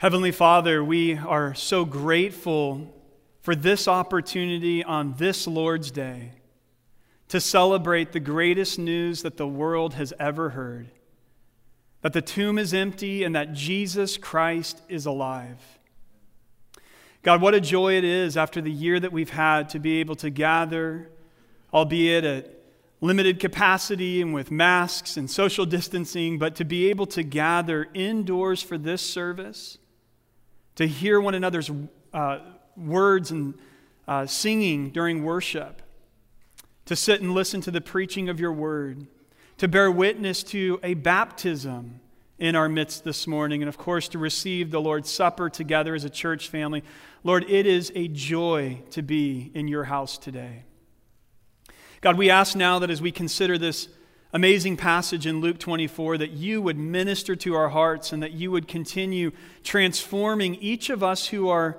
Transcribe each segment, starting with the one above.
Heavenly Father, we are so grateful for this opportunity on this Lord's Day to celebrate the greatest news that the world has ever heard that the tomb is empty and that Jesus Christ is alive. God, what a joy it is after the year that we've had to be able to gather, albeit at limited capacity and with masks and social distancing, but to be able to gather indoors for this service, to hear one another's uh, words and uh, singing during worship, to sit and listen to the preaching of your word, to bear witness to a baptism in our midst this morning, and of course, to receive the Lord's Supper together as a church family. Lord, it is a joy to be in your house today. God, we ask now that as we consider this amazing passage in Luke 24, that you would minister to our hearts and that you would continue transforming each of us who are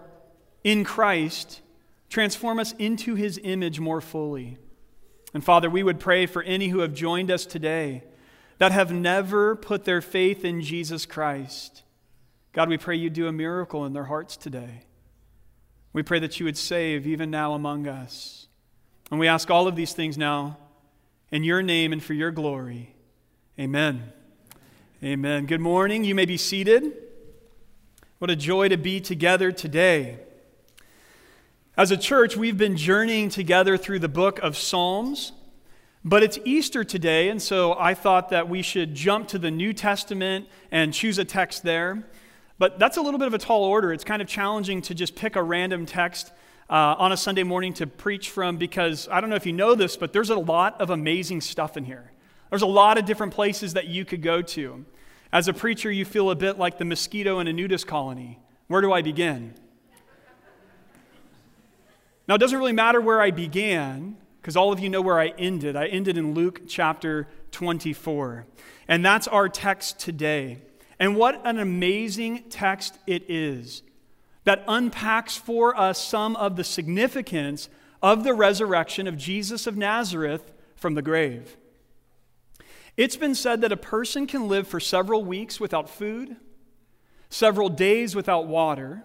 in Christ, transform us into his image more fully. And Father, we would pray for any who have joined us today that have never put their faith in Jesus Christ. God, we pray you do a miracle in their hearts today. We pray that you would save even now among us. And we ask all of these things now in your name and for your glory. Amen. Amen. Good morning. You may be seated. What a joy to be together today. As a church, we've been journeying together through the book of Psalms, but it's Easter today, and so I thought that we should jump to the New Testament and choose a text there. But that's a little bit of a tall order. It's kind of challenging to just pick a random text uh, on a Sunday morning to preach from because I don't know if you know this, but there's a lot of amazing stuff in here. There's a lot of different places that you could go to. As a preacher, you feel a bit like the mosquito in a nudist colony. Where do I begin? Now, it doesn't really matter where I began, because all of you know where I ended. I ended in Luke chapter 24. And that's our text today. And what an amazing text it is that unpacks for us some of the significance of the resurrection of Jesus of Nazareth from the grave. It's been said that a person can live for several weeks without food, several days without water,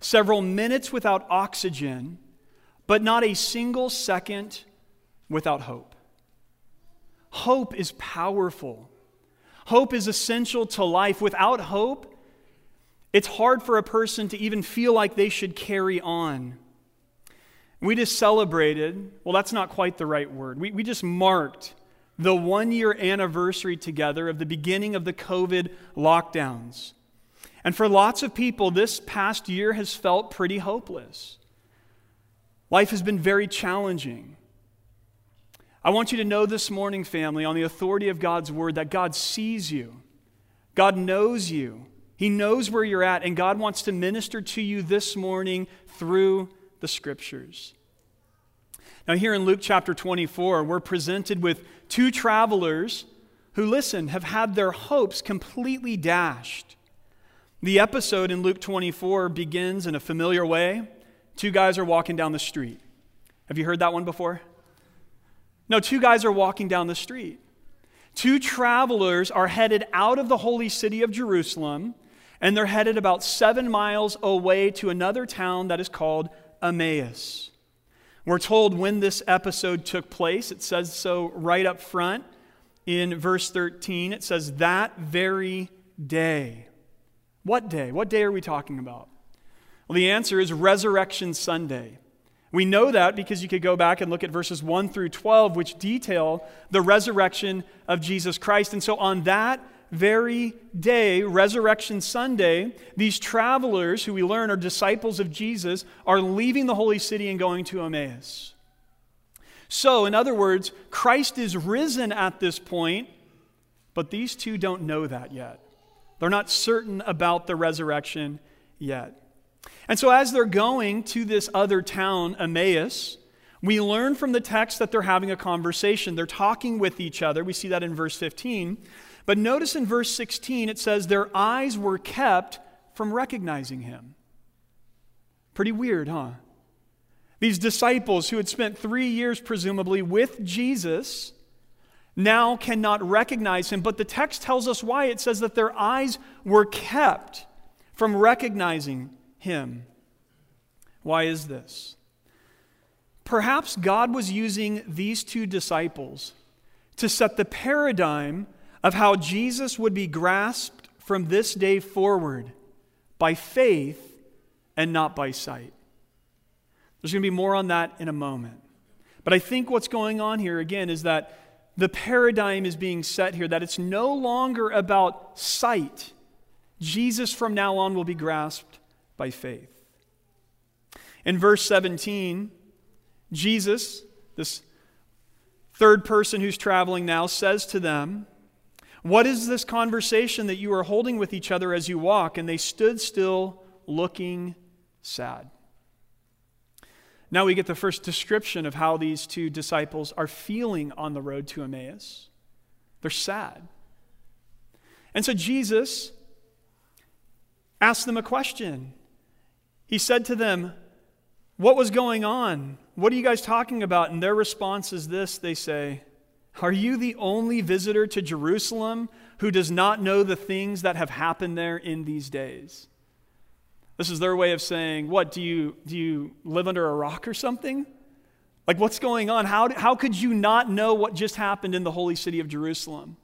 several minutes without oxygen, but not a single second without hope. Hope is powerful. Hope is essential to life. Without hope, it's hard for a person to even feel like they should carry on. We just celebrated, well, that's not quite the right word. We, we just marked the one year anniversary together of the beginning of the COVID lockdowns. And for lots of people, this past year has felt pretty hopeless. Life has been very challenging. I want you to know this morning, family, on the authority of God's word, that God sees you, God knows you, He knows where you're at, and God wants to minister to you this morning through the scriptures. Now, here in Luke chapter 24, we're presented with two travelers who, listen, have had their hopes completely dashed. The episode in Luke 24 begins in a familiar way Two guys are walking down the street. Have you heard that one before? No, two guys are walking down the street. Two travelers are headed out of the holy city of Jerusalem, and they're headed about seven miles away to another town that is called Emmaus. We're told when this episode took place. It says so right up front in verse 13. It says, that very day. What day? What day are we talking about? Well, the answer is Resurrection Sunday. We know that because you could go back and look at verses 1 through 12, which detail the resurrection of Jesus Christ. And so on that very day, Resurrection Sunday, these travelers who we learn are disciples of Jesus are leaving the holy city and going to Emmaus. So, in other words, Christ is risen at this point, but these two don't know that yet. They're not certain about the resurrection yet. And so, as they're going to this other town, Emmaus, we learn from the text that they're having a conversation. They're talking with each other. We see that in verse 15. But notice in verse 16, it says, Their eyes were kept from recognizing him. Pretty weird, huh? These disciples who had spent three years, presumably, with Jesus now cannot recognize him. But the text tells us why. It says that their eyes were kept from recognizing him. Why is this? Perhaps God was using these two disciples to set the paradigm of how Jesus would be grasped from this day forward by faith and not by sight. There's going to be more on that in a moment. But I think what's going on here, again, is that the paradigm is being set here, that it's no longer about sight. Jesus from now on will be grasped by faith. In verse 17, Jesus, this third person who's traveling now, says to them, What is this conversation that you are holding with each other as you walk? And they stood still, looking sad. Now we get the first description of how these two disciples are feeling on the road to Emmaus. They're sad. And so Jesus asked them a question. He said to them, What was going on? What are you guys talking about? And their response is this they say, Are you the only visitor to Jerusalem who does not know the things that have happened there in these days? This is their way of saying, What, do you, do you live under a rock or something? Like, what's going on? How, how could you not know what just happened in the holy city of Jerusalem?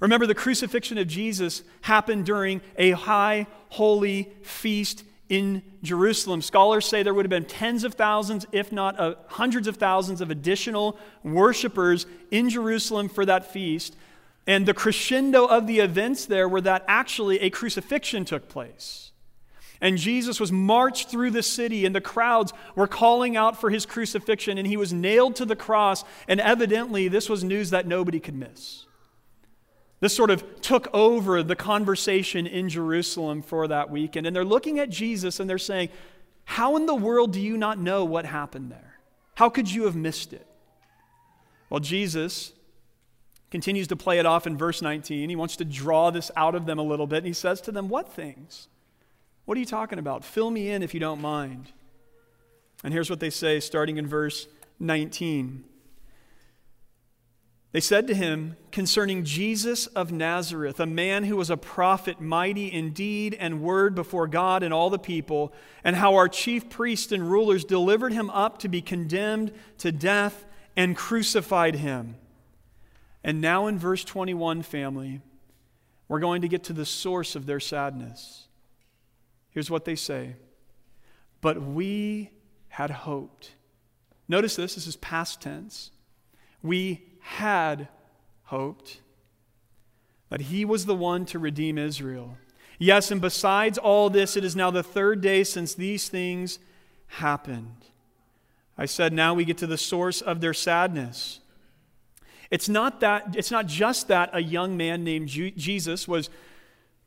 Remember, the crucifixion of Jesus happened during a high holy feast in Jerusalem. Scholars say there would have been tens of thousands, if not uh, hundreds of thousands, of additional worshipers in Jerusalem for that feast. And the crescendo of the events there were that actually a crucifixion took place. And Jesus was marched through the city, and the crowds were calling out for his crucifixion, and he was nailed to the cross. And evidently, this was news that nobody could miss. This sort of took over the conversation in Jerusalem for that weekend. And they're looking at Jesus and they're saying, How in the world do you not know what happened there? How could you have missed it? Well, Jesus continues to play it off in verse 19. He wants to draw this out of them a little bit. And he says to them, What things? What are you talking about? Fill me in if you don't mind. And here's what they say, starting in verse 19. They said to him concerning Jesus of Nazareth, a man who was a prophet, mighty in deed and word before God and all the people, and how our chief priests and rulers delivered him up to be condemned to death and crucified him. And now in verse 21, family, we're going to get to the source of their sadness. Here's what they say But we had hoped. Notice this, this is past tense. We had hoped that he was the one to redeem Israel. Yes, and besides all this, it is now the third day since these things happened. I said, now we get to the source of their sadness. It's not that it's not just that a young man named Jesus was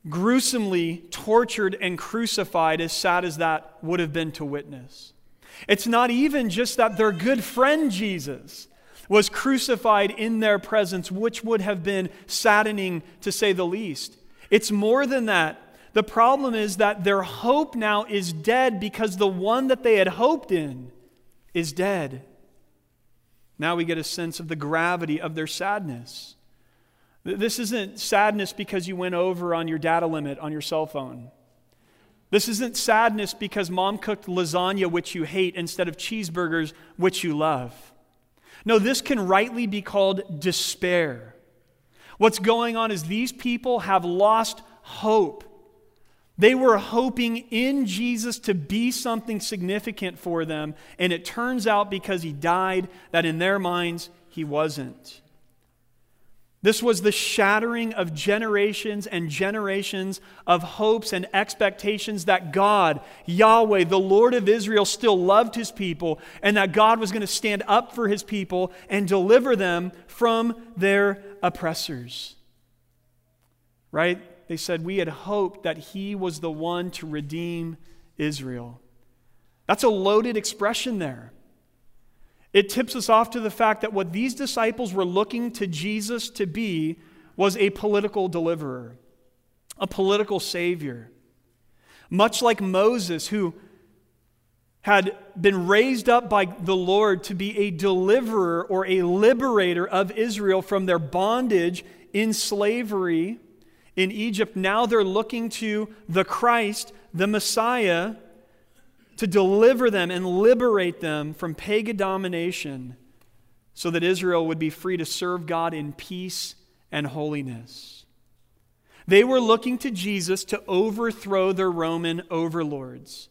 gruesomely tortured and crucified, as sad as that would have been to witness. It's not even just that their good friend Jesus was crucified in their presence, which would have been saddening to say the least. It's more than that. The problem is that their hope now is dead because the one that they had hoped in is dead. Now we get a sense of the gravity of their sadness. This isn't sadness because you went over on your data limit on your cell phone. This isn't sadness because mom cooked lasagna, which you hate, instead of cheeseburgers, which you love. No, this can rightly be called despair. What's going on is these people have lost hope. They were hoping in Jesus to be something significant for them, and it turns out because he died that in their minds he wasn't. This was the shattering of generations and generations of hopes and expectations that God, Yahweh, the Lord of Israel, still loved his people and that God was going to stand up for his people and deliver them from their oppressors. Right? They said, We had hoped that he was the one to redeem Israel. That's a loaded expression there. It tips us off to the fact that what these disciples were looking to Jesus to be was a political deliverer, a political savior. Much like Moses, who had been raised up by the Lord to be a deliverer or a liberator of Israel from their bondage in slavery in Egypt. Now they're looking to the Christ, the Messiah, to deliver them and liberate them from pagan domination so that Israel would be free to serve God in peace and holiness. They were looking to Jesus to overthrow their Roman overlords.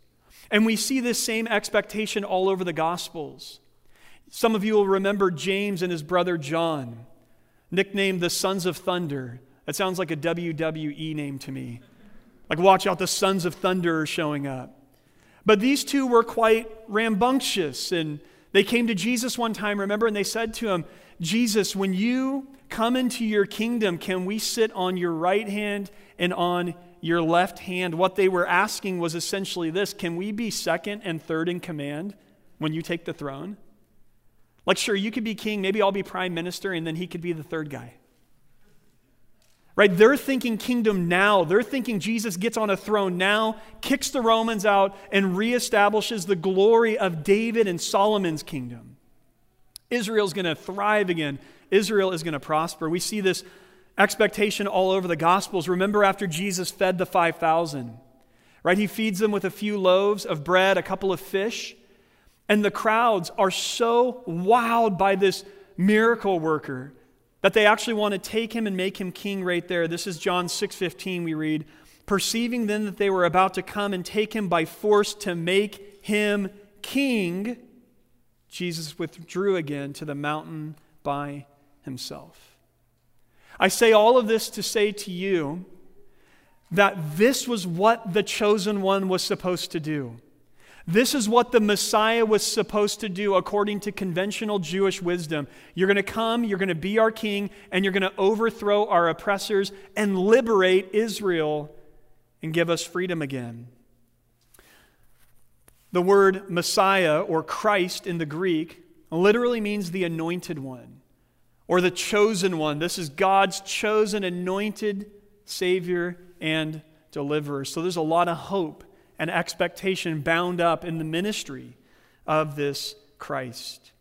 And we see this same expectation all over the Gospels. Some of you will remember James and his brother John, nicknamed the Sons of Thunder. That sounds like a WWE name to me. Like, watch out, the Sons of Thunder are showing up. But these two were quite rambunctious, and they came to Jesus one time, remember, and they said to him, Jesus, when you come into your kingdom, can we sit on your right hand and on your left hand? What they were asking was essentially this Can we be second and third in command when you take the throne? Like, sure, you could be king, maybe I'll be prime minister, and then he could be the third guy. Right? They're thinking kingdom now. They're thinking Jesus gets on a throne now, kicks the Romans out, and reestablishes the glory of David and Solomon's kingdom. Israel's going to thrive again. Israel is going to prosper. We see this expectation all over the Gospels. Remember after Jesus fed the 5,000, right? He feeds them with a few loaves of bread, a couple of fish, and the crowds are so wowed by this miracle worker that they actually want to take him and make him king right there. This is John 6:15 we read, perceiving then that they were about to come and take him by force to make him king, Jesus withdrew again to the mountain by himself. I say all of this to say to you that this was what the chosen one was supposed to do. This is what the Messiah was supposed to do according to conventional Jewish wisdom. You're going to come, you're going to be our king, and you're going to overthrow our oppressors and liberate Israel and give us freedom again. The word Messiah or Christ in the Greek literally means the anointed one or the chosen one. This is God's chosen, anointed Savior and deliverer. So there's a lot of hope and expectation bound up in the ministry of this Christ.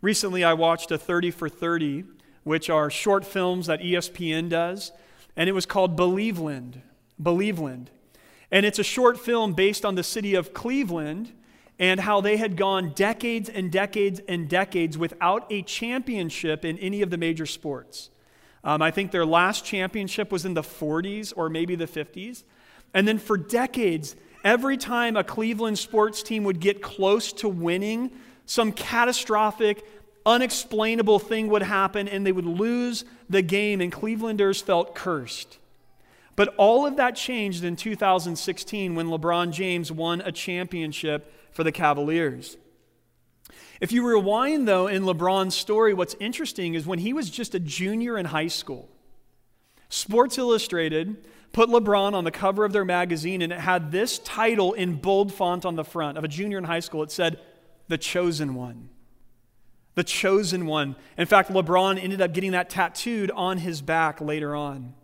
Recently, I watched a 30 for 30, which are short films that ESPN does, and it was called Believeland. Believeland. And it's a short film based on the city of Cleveland and how they had gone decades and decades and decades without a championship in any of the major sports. Um, I think their last championship was in the 40s or maybe the 50s. And then for decades, every time a Cleveland sports team would get close to winning, some catastrophic, unexplainable thing would happen and they would lose the game, and Clevelanders felt cursed. But all of that changed in 2016 when LeBron James won a championship for the Cavaliers. If you rewind, though, in LeBron's story, what's interesting is when he was just a junior in high school, Sports Illustrated put LeBron on the cover of their magazine, and it had this title in bold font on the front of a junior in high school. It said, The Chosen One. The Chosen One. In fact, LeBron ended up getting that tattooed on his back later on.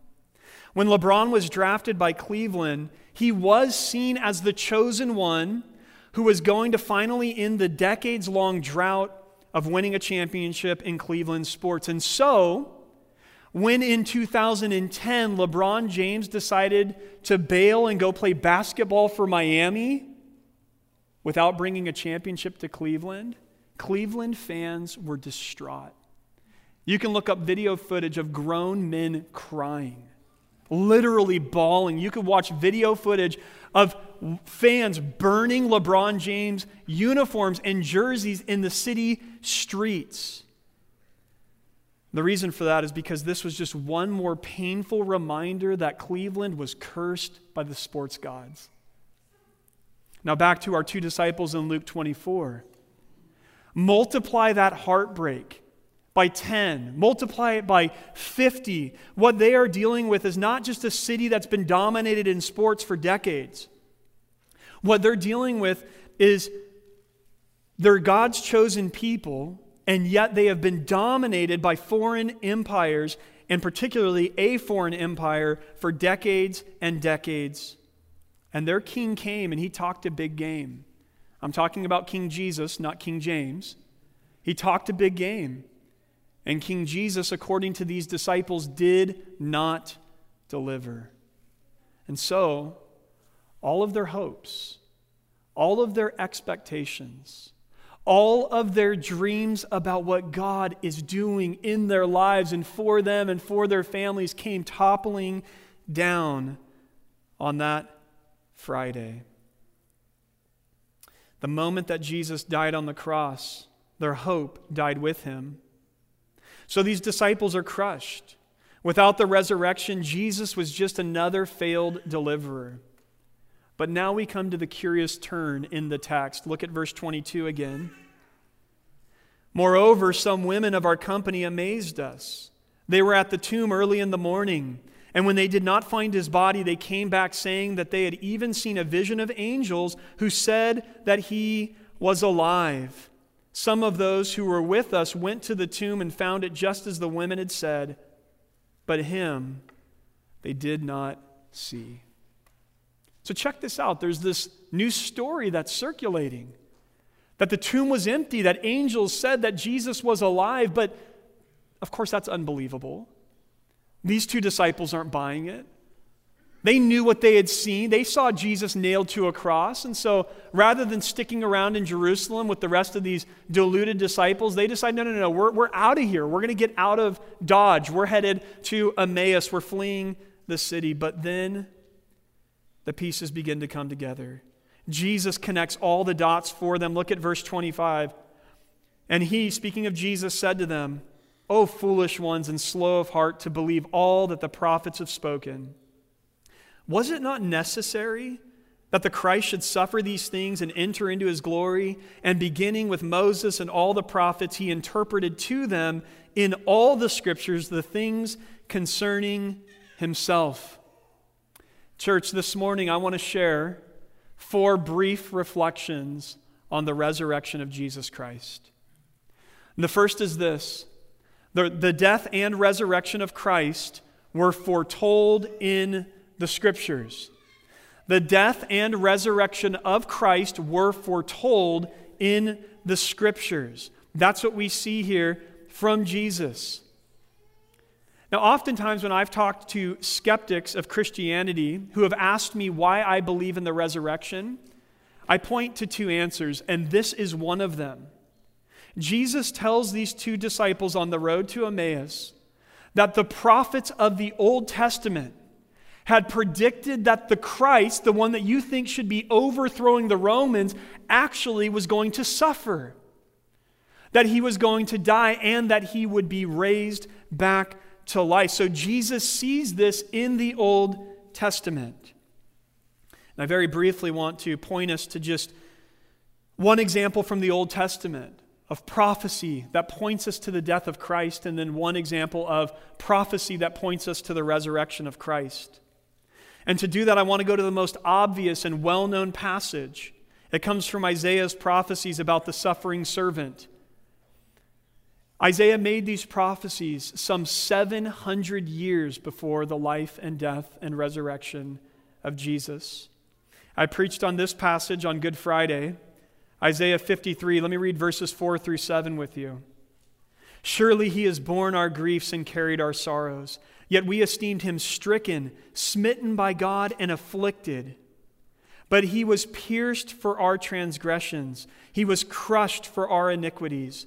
When LeBron was drafted by Cleveland, he was seen as the chosen one who was going to finally end the decades long drought of winning a championship in Cleveland sports. And so, when in 2010 LeBron James decided to bail and go play basketball for Miami without bringing a championship to Cleveland, Cleveland fans were distraught. You can look up video footage of grown men crying, literally bawling. You could watch video footage of fans burning LeBron James uniforms and jerseys in the city streets. The reason for that is because this was just one more painful reminder that Cleveland was cursed by the sports gods. Now, back to our two disciples in Luke 24. Multiply that heartbreak by 10, multiply it by 50. What they are dealing with is not just a city that's been dominated in sports for decades. What they're dealing with is they're God's chosen people and yet they have been dominated by foreign empires, and particularly a foreign empire, for decades and decades. And their king came and he talked a big game. I'm talking about King Jesus, not King James. He talked a big game. And King Jesus, according to these disciples, did not deliver. And so, all of their hopes, all of their expectations, all of their dreams about what God is doing in their lives and for them and for their families came toppling down on that Friday. The moment that Jesus died on the cross, their hope died with him. So these disciples are crushed. Without the resurrection, Jesus was just another failed deliverer. But now we come to the curious turn in the text. Look at verse 22 again. Moreover, some women of our company amazed us. They were at the tomb early in the morning, and when they did not find his body, they came back saying that they had even seen a vision of angels who said that he was alive. Some of those who were with us went to the tomb and found it just as the women had said, but him they did not see. So, check this out. There's this new story that's circulating that the tomb was empty, that angels said that Jesus was alive, but of course, that's unbelievable. These two disciples aren't buying it. They knew what they had seen. They saw Jesus nailed to a cross. And so rather than sticking around in Jerusalem with the rest of these deluded disciples, they decide no, no, no, we're, we're out of here. We're going to get out of Dodge. We're headed to Emmaus. We're fleeing the city. But then the pieces begin to come together. Jesus connects all the dots for them. Look at verse 25. And he, speaking of Jesus, said to them, O foolish ones and slow of heart to believe all that the prophets have spoken. Was it not necessary that the Christ should suffer these things and enter into his glory? And beginning with Moses and all the prophets, he interpreted to them in all the scriptures the things concerning himself. Church, this morning I want to share four brief reflections on the resurrection of Jesus Christ. And the first is this the, the death and resurrection of Christ were foretold in the scriptures. The death and resurrection of Christ were foretold in the scriptures. That's what we see here from Jesus. Now, oftentimes when I've talked to skeptics of Christianity who have asked me why I believe in the resurrection, I point to two answers, and this is one of them. Jesus tells these two disciples on the road to Emmaus that the prophets of the Old Testament had predicted that the Christ, the one that you think should be overthrowing the Romans, actually was going to suffer. That he was going to die and that he would be raised back to life. So Jesus sees this in the Old Testament. And I very briefly want to point us to just one example from the Old Testament of prophecy that points us to the death of Christ, and then one example of prophecy that points us to the resurrection of Christ. And to do that, I want to go to the most obvious and well known passage. It comes from Isaiah's prophecies about the suffering servant. Isaiah made these prophecies some 700 years before the life and death and resurrection of Jesus. I preached on this passage on Good Friday, Isaiah 53. Let me read verses 4 through 7 with you. Surely he has borne our griefs and carried our sorrows. Yet we esteemed him stricken, smitten by God, and afflicted. But he was pierced for our transgressions, he was crushed for our iniquities.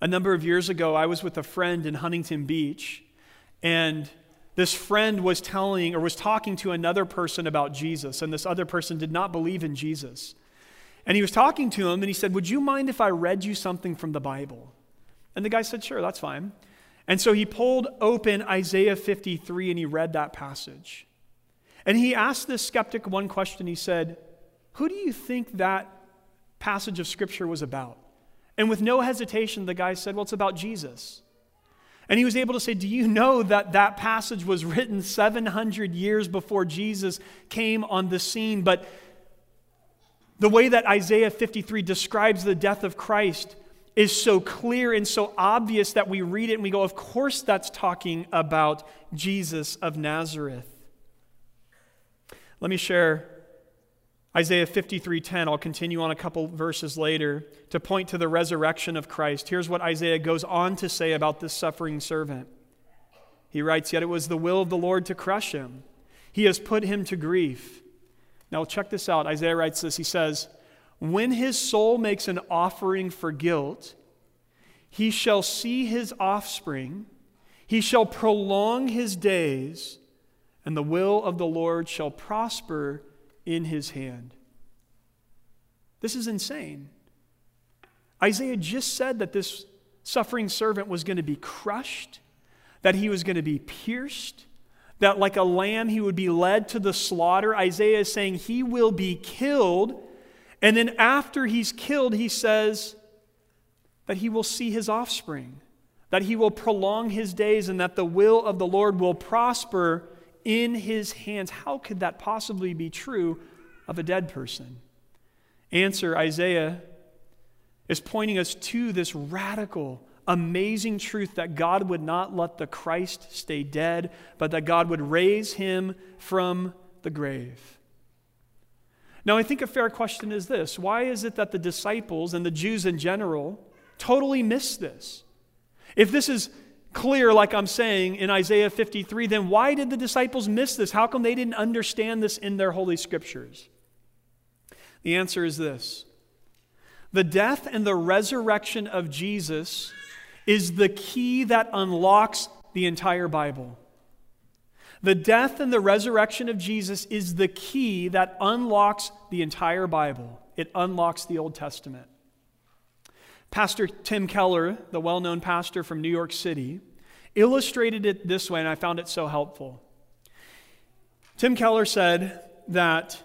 A number of years ago, I was with a friend in Huntington Beach, and this friend was telling or was talking to another person about Jesus, and this other person did not believe in Jesus. And he was talking to him, and he said, Would you mind if I read you something from the Bible? And the guy said, Sure, that's fine. And so he pulled open Isaiah 53 and he read that passage. And he asked this skeptic one question. He said, Who do you think that passage of Scripture was about? And with no hesitation, the guy said, Well, it's about Jesus. And he was able to say, Do you know that that passage was written 700 years before Jesus came on the scene? But the way that Isaiah 53 describes the death of Christ is so clear and so obvious that we read it and we go, Of course, that's talking about Jesus of Nazareth. Let me share Isaiah 53:10. I'll continue on a couple verses later to point to the resurrection of Christ. Here's what Isaiah goes on to say about this suffering servant. He writes, "Yet it was the will of the Lord to crush him. He has put him to grief." Now check this out. Isaiah writes this. He says, "When his soul makes an offering for guilt, he shall see his offspring, he shall prolong his days, and the will of the Lord shall prosper in his hand. This is insane. Isaiah just said that this suffering servant was going to be crushed, that he was going to be pierced, that like a lamb he would be led to the slaughter. Isaiah is saying he will be killed. And then after he's killed, he says that he will see his offspring, that he will prolong his days, and that the will of the Lord will prosper in his hands. How could that possibly be true of a dead person? Answer Isaiah is pointing us to this radical, amazing truth that God would not let the Christ stay dead, but that God would raise him from the grave. Now, I think a fair question is this why is it that the disciples and the Jews in general totally miss this? If this is clear, like I'm saying in Isaiah 53, then why did the disciples miss this? How come they didn't understand this in their Holy Scriptures? The answer is this the death and the resurrection of Jesus is the key that unlocks the entire Bible. The death and the resurrection of Jesus is the key that unlocks the entire Bible. It unlocks the Old Testament. Pastor Tim Keller, the well known pastor from New York City, illustrated it this way, and I found it so helpful. Tim Keller said that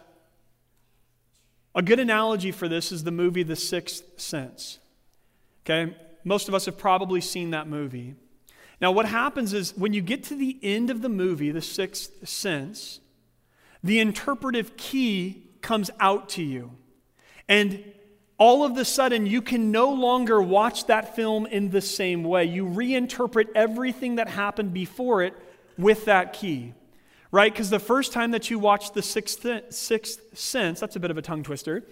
a good analogy for this is the movie The Sixth Sense. Okay? Most of us have probably seen that movie. Now, what happens is when you get to the end of the movie, The Sixth Sense, the interpretive key comes out to you. And all of a sudden you can no longer watch that film in the same way. You reinterpret everything that happened before it with that key, right? Because the first time that you watch The Sixth, Sixth Sense, that's a bit of a tongue twister.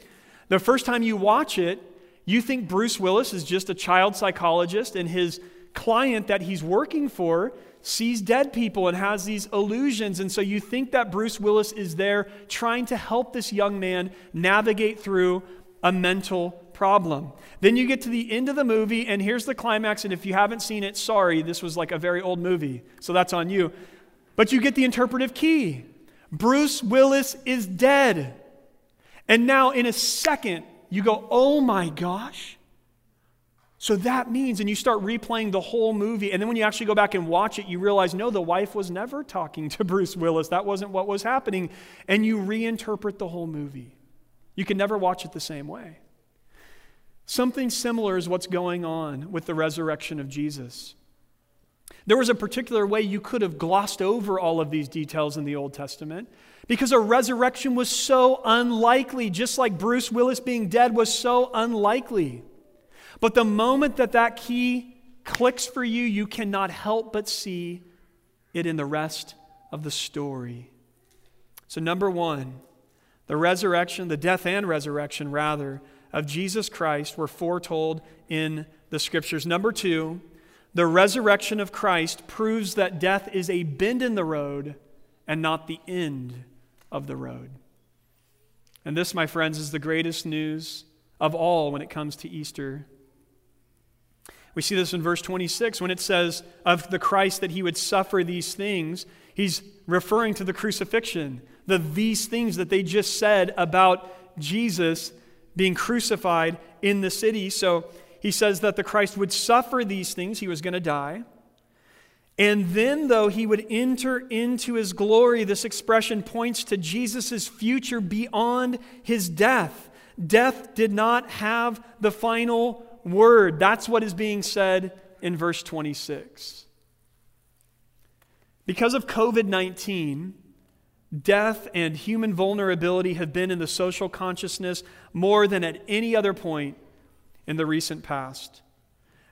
The first time you watch it, you think Bruce Willis is just a child psychologist and his client that he's working for sees dead people and has these illusions. And so you think that Bruce Willis is there trying to help this young man navigate through a mental problem. Then you get to the end of the movie, and here's the climax. And if you haven't seen it, sorry, this was like a very old movie, so that's on you. But you get the interpretive key Bruce Willis is dead. And now, in a second, you go, oh my gosh. So that means, and you start replaying the whole movie, and then when you actually go back and watch it, you realize, no, the wife was never talking to Bruce Willis. That wasn't what was happening. And you reinterpret the whole movie. You can never watch it the same way. Something similar is what's going on with the resurrection of Jesus. There was a particular way you could have glossed over all of these details in the Old Testament because a resurrection was so unlikely, just like Bruce Willis being dead was so unlikely. But the moment that that key clicks for you, you cannot help but see it in the rest of the story. So, number one, the resurrection, the death and resurrection, rather, of Jesus Christ were foretold in the scriptures. Number two, the resurrection of Christ proves that death is a bend in the road and not the end of the road. And this, my friends, is the greatest news of all when it comes to Easter. We see this in verse 26 when it says of the Christ that he would suffer these things. He's referring to the crucifixion, the these things that they just said about Jesus being crucified in the city. So he says that the Christ would suffer these things, he was going to die. And then, though he would enter into his glory, this expression points to Jesus' future beyond his death. Death did not have the final word. That's what is being said in verse 26. Because of COVID 19, death and human vulnerability have been in the social consciousness more than at any other point in the recent past.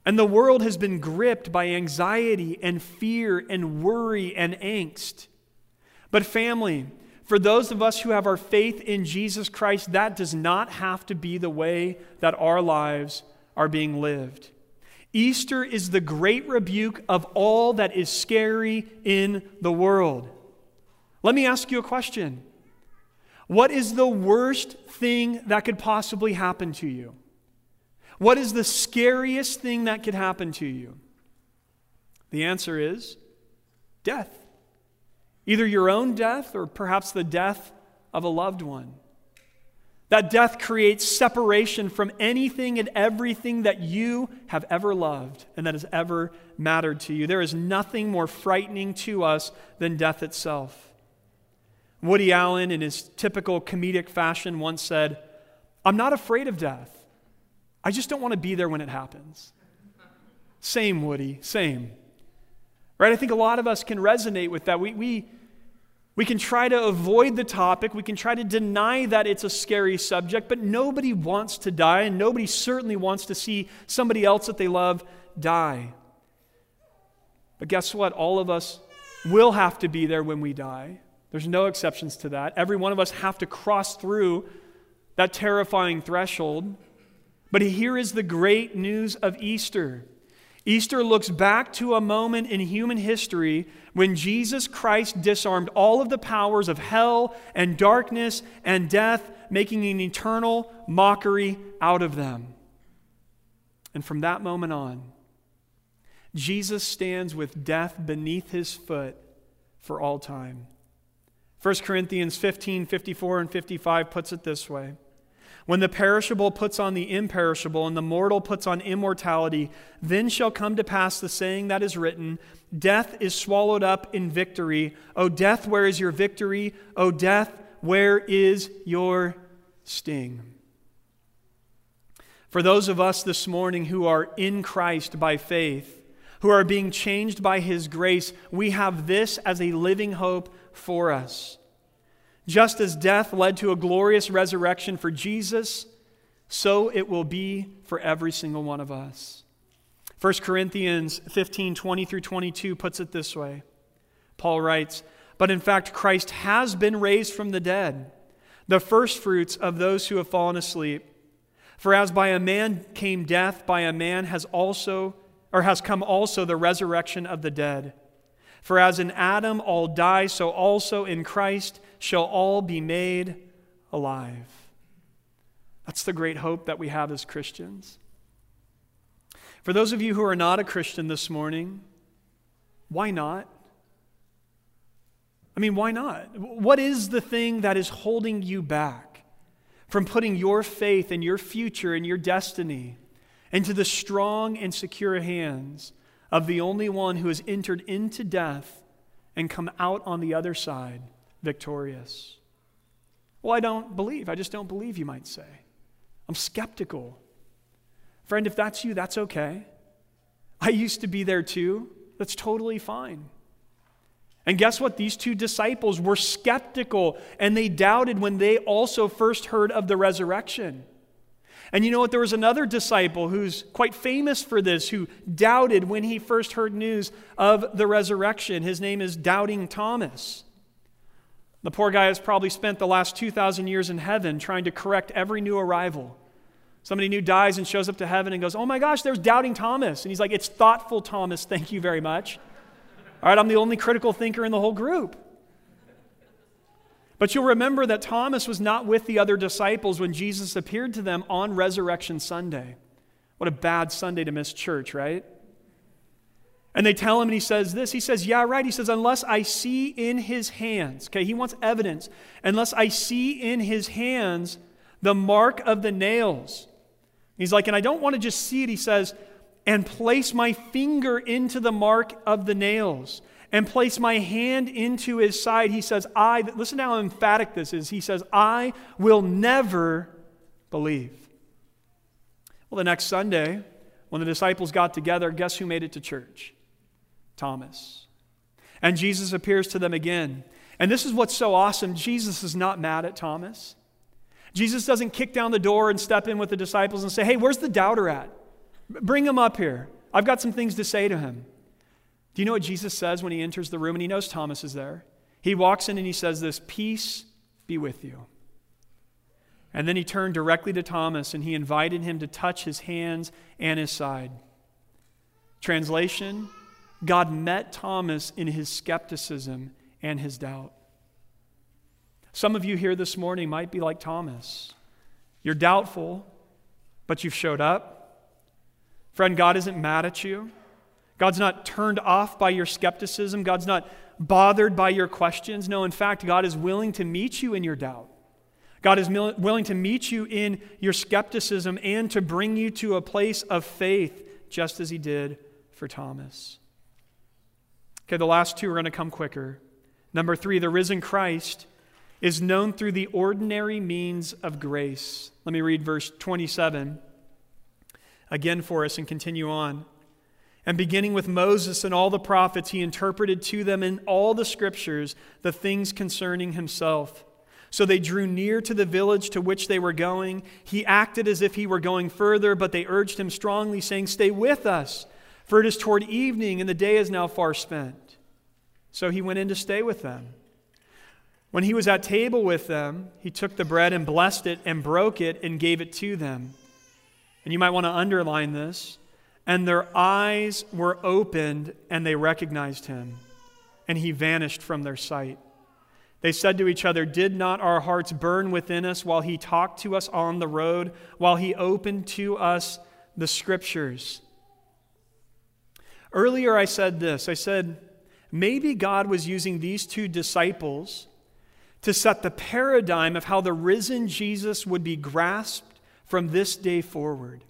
And the world has been gripped by anxiety and fear and worry and angst. But, family, for those of us who have our faith in Jesus Christ, that does not have to be the way that our lives are being lived. Easter is the great rebuke of all that is scary in the world. Let me ask you a question What is the worst thing that could possibly happen to you? What is the scariest thing that could happen to you? The answer is death. Either your own death or perhaps the death of a loved one. That death creates separation from anything and everything that you have ever loved and that has ever mattered to you. There is nothing more frightening to us than death itself. Woody Allen, in his typical comedic fashion, once said, I'm not afraid of death. I just don't want to be there when it happens. Same, Woody, same. Right? I think a lot of us can resonate with that. We, we, we can try to avoid the topic. We can try to deny that it's a scary subject, but nobody wants to die, and nobody certainly wants to see somebody else that they love die. But guess what? All of us will have to be there when we die. There's no exceptions to that. Every one of us have to cross through that terrifying threshold. But here is the great news of Easter Easter looks back to a moment in human history when Jesus Christ disarmed all of the powers of hell and darkness and death, making an eternal mockery out of them. And from that moment on, Jesus stands with death beneath his foot for all time. 1 Corinthians 15 54 and 55 puts it this way. When the perishable puts on the imperishable, and the mortal puts on immortality, then shall come to pass the saying that is written Death is swallowed up in victory. O death, where is your victory? O death, where is your sting? For those of us this morning who are in Christ by faith, who are being changed by his grace, we have this as a living hope for us. Just as death led to a glorious resurrection for Jesus, so it will be for every single one of us. 1 Corinthians 15 20 through 22 puts it this way Paul writes, But in fact, Christ has been raised from the dead, the firstfruits of those who have fallen asleep. For as by a man came death, by a man has also, or has come also the resurrection of the dead. For as in Adam all die, so also in Christ shall all be made alive. That's the great hope that we have as Christians. For those of you who are not a Christian this morning, why not? I mean, why not? What is the thing that is holding you back from putting your faith and your future and your destiny into the strong and secure hands of the only one who has entered into death and come out on the other side victorious? Well, I don't believe. I just don't believe, you might say. I'm skeptical. Friend, if that's you, that's okay. I used to be there too. That's totally fine. And guess what? These two disciples were skeptical and they doubted when they also first heard of the resurrection. And you know what? There was another disciple who's quite famous for this who doubted when he first heard news of the resurrection. His name is Doubting Thomas. The poor guy has probably spent the last 2,000 years in heaven trying to correct every new arrival. Somebody new dies and shows up to heaven and goes, Oh my gosh, there's Doubting Thomas. And he's like, It's thoughtful Thomas, thank you very much. All right, I'm the only critical thinker in the whole group. But you'll remember that Thomas was not with the other disciples when Jesus appeared to them on Resurrection Sunday. What a bad Sunday to miss church, right? And they tell him, and he says this. He says, Yeah, right. He says, Unless I see in his hands, okay, he wants evidence. Unless I see in his hands the mark of the nails. He's like, And I don't want to just see it. He says, And place my finger into the mark of the nails and place my hand into his side, he says, I, listen to how emphatic this is. He says, I will never believe. Well, the next Sunday, when the disciples got together, guess who made it to church? Thomas. And Jesus appears to them again. And this is what's so awesome Jesus is not mad at Thomas. Jesus doesn't kick down the door and step in with the disciples and say, Hey, where's the doubter at? Bring him up here. I've got some things to say to him. Do you know what Jesus says when he enters the room and he knows Thomas is there? He walks in and he says, This peace be with you. And then he turned directly to Thomas and he invited him to touch his hands and his side. Translation God met Thomas in his skepticism and his doubt. Some of you here this morning might be like Thomas. You're doubtful, but you've showed up. Friend, God isn't mad at you. God's not turned off by your skepticism. God's not bothered by your questions. No, in fact, God is willing to meet you in your doubt. God is willing to meet you in your skepticism and to bring you to a place of faith, just as He did for Thomas. Okay, the last two are going to come quicker. Number three, the risen Christ is known through the ordinary means of grace. Let me read verse 27 again for us and continue on. And beginning with Moses and all the prophets, he interpreted to them in all the scriptures the things concerning himself. So they drew near to the village to which they were going. He acted as if he were going further, but they urged him strongly, saying, Stay with us, for it is toward evening, and the day is now far spent. So he went in to stay with them. When he was at table with them, he took the bread and blessed it and broke it and gave it to them. And you might want to underline this. And their eyes were opened and they recognized him, and he vanished from their sight. They said to each other, Did not our hearts burn within us while he talked to us on the road, while he opened to us the scriptures? Earlier, I said this I said, maybe God was using these two disciples to set the paradigm of how the risen Jesus would be grasped from this day forward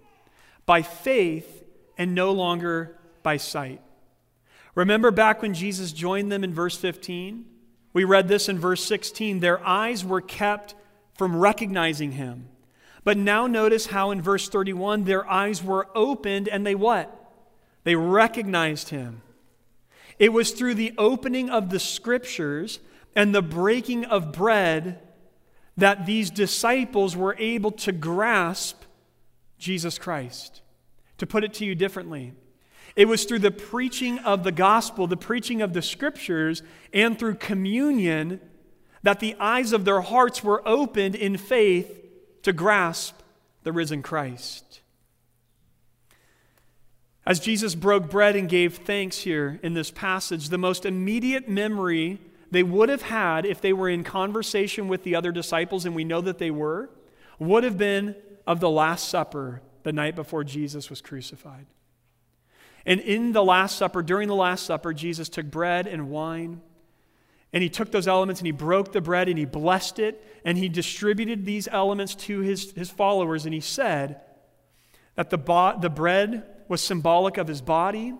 by faith and no longer by sight. Remember back when Jesus joined them in verse 15? We read this in verse 16. Their eyes were kept from recognizing him. But now notice how in verse 31 their eyes were opened and they what? They recognized him. It was through the opening of the scriptures and the breaking of bread that these disciples were able to grasp Jesus Christ. To put it to you differently, it was through the preaching of the gospel, the preaching of the scriptures, and through communion that the eyes of their hearts were opened in faith to grasp the risen Christ. As Jesus broke bread and gave thanks here in this passage, the most immediate memory they would have had if they were in conversation with the other disciples, and we know that they were, would have been of the Last Supper the night before Jesus was crucified. And in the Last Supper, during the Last Supper, Jesus took bread and wine, and he took those elements and he broke the bread and he blessed it, and he distributed these elements to his, his followers, and he said that the, bo- the bread was symbolic of his body,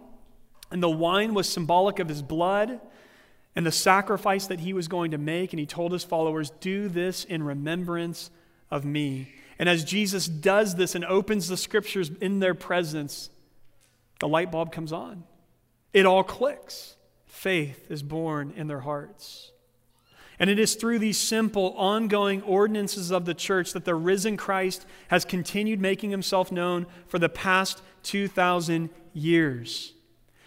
and the wine was symbolic of his blood and the sacrifice that he was going to make. And he told his followers, Do this in remembrance of me. And as Jesus does this and opens the scriptures in their presence, the light bulb comes on. It all clicks. Faith is born in their hearts. And it is through these simple, ongoing ordinances of the church that the risen Christ has continued making himself known for the past 2,000 years.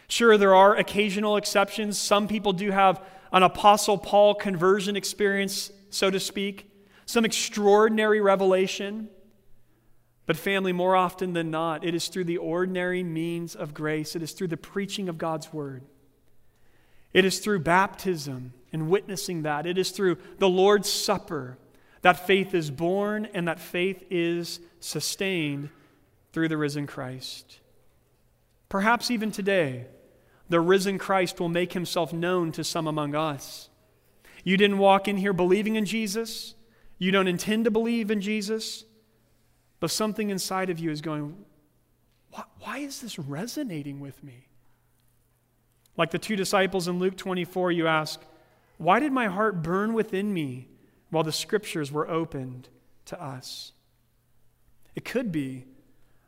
Sure, there are occasional exceptions. Some people do have an Apostle Paul conversion experience, so to speak, some extraordinary revelation. But, family, more often than not, it is through the ordinary means of grace, it is through the preaching of God's word. It is through baptism and witnessing that. It is through the Lord's Supper that faith is born and that faith is sustained through the risen Christ. Perhaps even today, the risen Christ will make himself known to some among us. You didn't walk in here believing in Jesus, you don't intend to believe in Jesus, but something inside of you is going, why, why is this resonating with me? Like the two disciples in Luke 24, you ask, Why did my heart burn within me while the scriptures were opened to us? It could be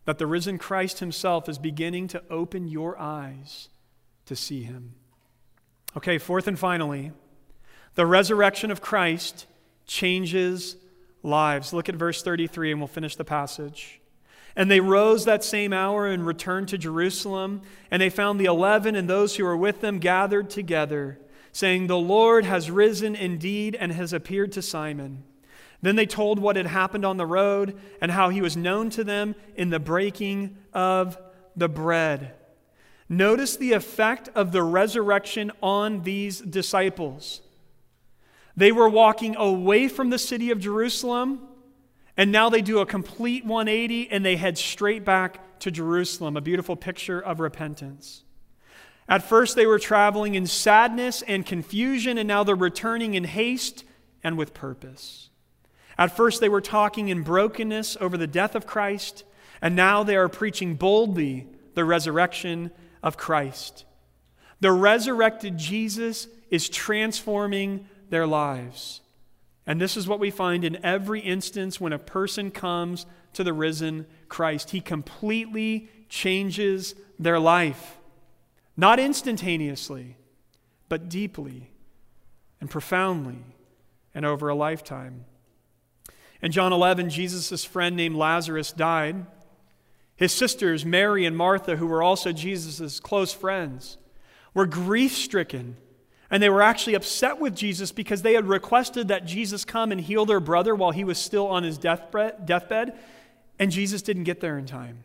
that the risen Christ himself is beginning to open your eyes to see him. Okay, fourth and finally, the resurrection of Christ changes lives. Look at verse 33 and we'll finish the passage. And they rose that same hour and returned to Jerusalem, and they found the eleven and those who were with them gathered together, saying, The Lord has risen indeed and has appeared to Simon. Then they told what had happened on the road and how he was known to them in the breaking of the bread. Notice the effect of the resurrection on these disciples. They were walking away from the city of Jerusalem, and now they do a complete 180 and they head straight back to Jerusalem, a beautiful picture of repentance. At first, they were traveling in sadness and confusion, and now they're returning in haste and with purpose. At first, they were talking in brokenness over the death of Christ, and now they are preaching boldly the resurrection of Christ. The resurrected Jesus is transforming their lives. And this is what we find in every instance when a person comes to the risen Christ. He completely changes their life. Not instantaneously, but deeply and profoundly and over a lifetime. In John 11, Jesus' friend named Lazarus died. His sisters, Mary and Martha, who were also Jesus' close friends, were grief stricken and they were actually upset with Jesus because they had requested that Jesus come and heal their brother while he was still on his deathbed, and Jesus didn't get there in time.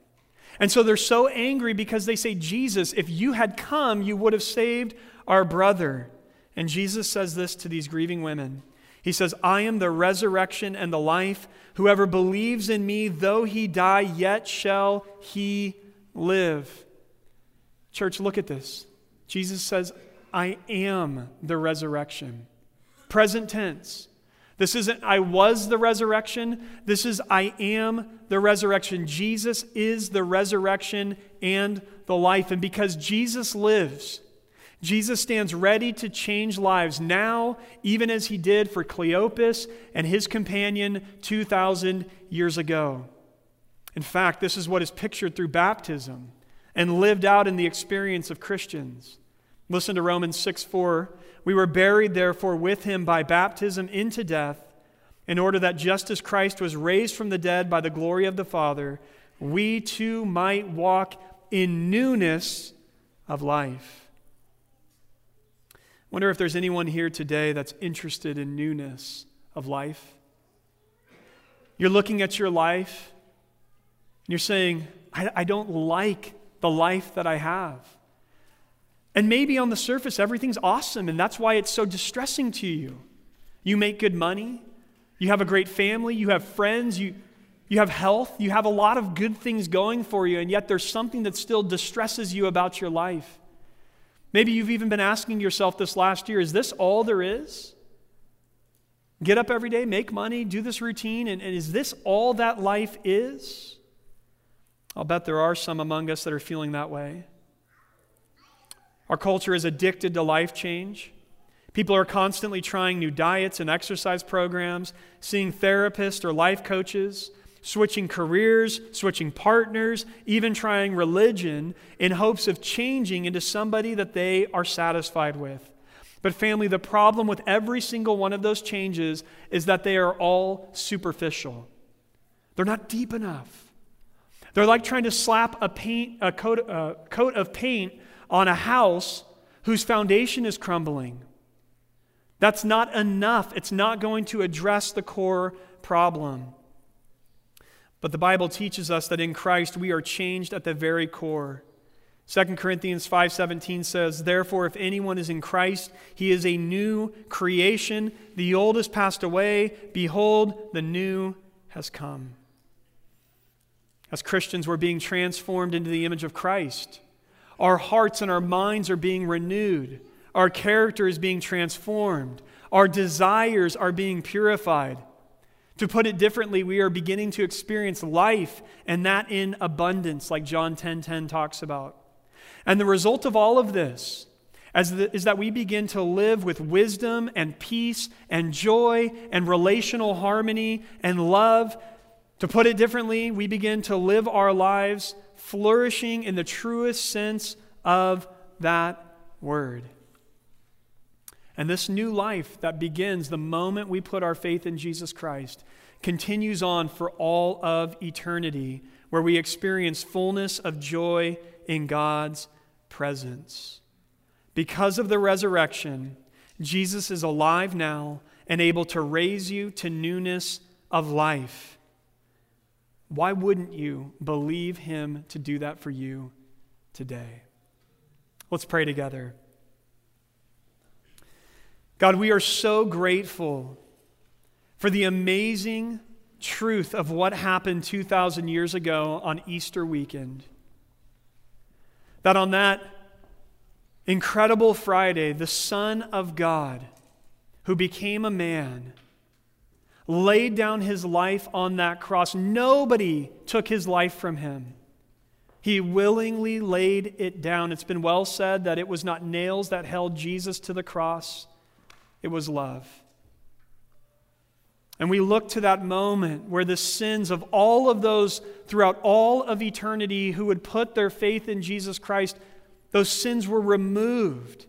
And so they're so angry because they say, Jesus, if you had come, you would have saved our brother. And Jesus says this to these grieving women He says, I am the resurrection and the life. Whoever believes in me, though he die, yet shall he live. Church, look at this. Jesus says, I am the resurrection. Present tense. This isn't I was the resurrection. This is I am the resurrection. Jesus is the resurrection and the life. And because Jesus lives, Jesus stands ready to change lives now, even as he did for Cleopas and his companion 2,000 years ago. In fact, this is what is pictured through baptism and lived out in the experience of Christians. Listen to Romans 6 4. We were buried, therefore, with him by baptism into death, in order that just as Christ was raised from the dead by the glory of the Father, we too might walk in newness of life. Wonder if there's anyone here today that's interested in newness of life. You're looking at your life and you're saying, I, I don't like the life that I have. And maybe on the surface, everything's awesome, and that's why it's so distressing to you. You make good money, you have a great family, you have friends, you, you have health, you have a lot of good things going for you, and yet there's something that still distresses you about your life. Maybe you've even been asking yourself this last year is this all there is? Get up every day, make money, do this routine, and, and is this all that life is? I'll bet there are some among us that are feeling that way. Our culture is addicted to life change. People are constantly trying new diets and exercise programs, seeing therapists or life coaches, switching careers, switching partners, even trying religion in hopes of changing into somebody that they are satisfied with. But, family, the problem with every single one of those changes is that they are all superficial. They're not deep enough. They're like trying to slap a, paint, a coat, a coat of paint on a house whose foundation is crumbling. That's not enough. It's not going to address the core problem. But the Bible teaches us that in Christ we are changed at the very core. 2 Corinthians 5:17 says, "Therefore if anyone is in Christ, he is a new creation. The old has passed away; behold, the new has come." As Christians, we're being transformed into the image of Christ. Our hearts and our minds are being renewed. Our character is being transformed. Our desires are being purified. To put it differently, we are beginning to experience life and that in abundance, like John 10:10 10, 10 talks about. And the result of all of this the, is that we begin to live with wisdom and peace and joy and relational harmony and love. To put it differently, we begin to live our lives flourishing in the truest sense of that word. And this new life that begins the moment we put our faith in Jesus Christ continues on for all of eternity, where we experience fullness of joy in God's presence. Because of the resurrection, Jesus is alive now and able to raise you to newness of life. Why wouldn't you believe him to do that for you today? Let's pray together. God, we are so grateful for the amazing truth of what happened 2,000 years ago on Easter weekend. That on that incredible Friday, the Son of God, who became a man, laid down his life on that cross. Nobody took his life from him. He willingly laid it down. It's been well said that it was not nails that held Jesus to the cross, it was love. And we look to that moment where the sins of all of those throughout all of eternity who would put their faith in Jesus Christ, those sins were removed.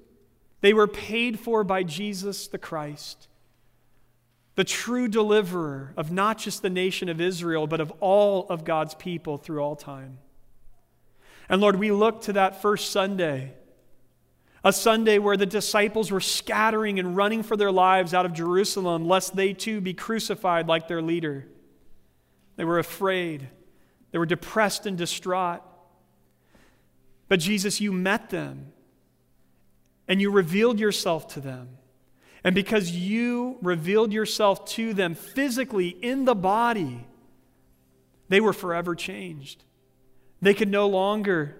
They were paid for by Jesus the Christ, the true deliverer of not just the nation of Israel, but of all of God's people through all time. And Lord, we look to that first Sunday a Sunday where the disciples were scattering and running for their lives out of Jerusalem, lest they too be crucified like their leader. They were afraid, they were depressed and distraught. But Jesus, you met them and you revealed yourself to them. And because you revealed yourself to them physically in the body, they were forever changed. They could no longer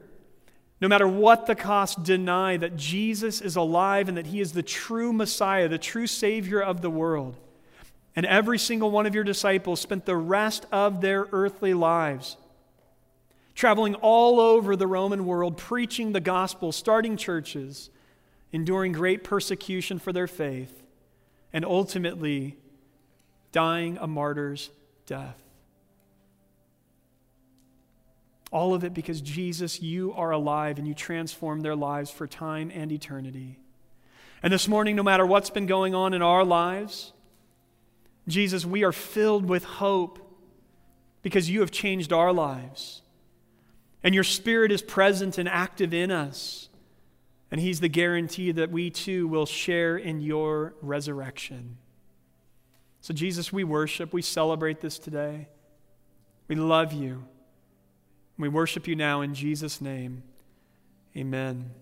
no matter what the cost, deny that Jesus is alive and that he is the true Messiah, the true Savior of the world. And every single one of your disciples spent the rest of their earthly lives traveling all over the Roman world, preaching the gospel, starting churches, enduring great persecution for their faith, and ultimately dying a martyr's death. All of it because Jesus, you are alive and you transform their lives for time and eternity. And this morning, no matter what's been going on in our lives, Jesus, we are filled with hope because you have changed our lives. And your spirit is present and active in us. And he's the guarantee that we too will share in your resurrection. So, Jesus, we worship, we celebrate this today. We love you. We worship you now in Jesus' name. Amen.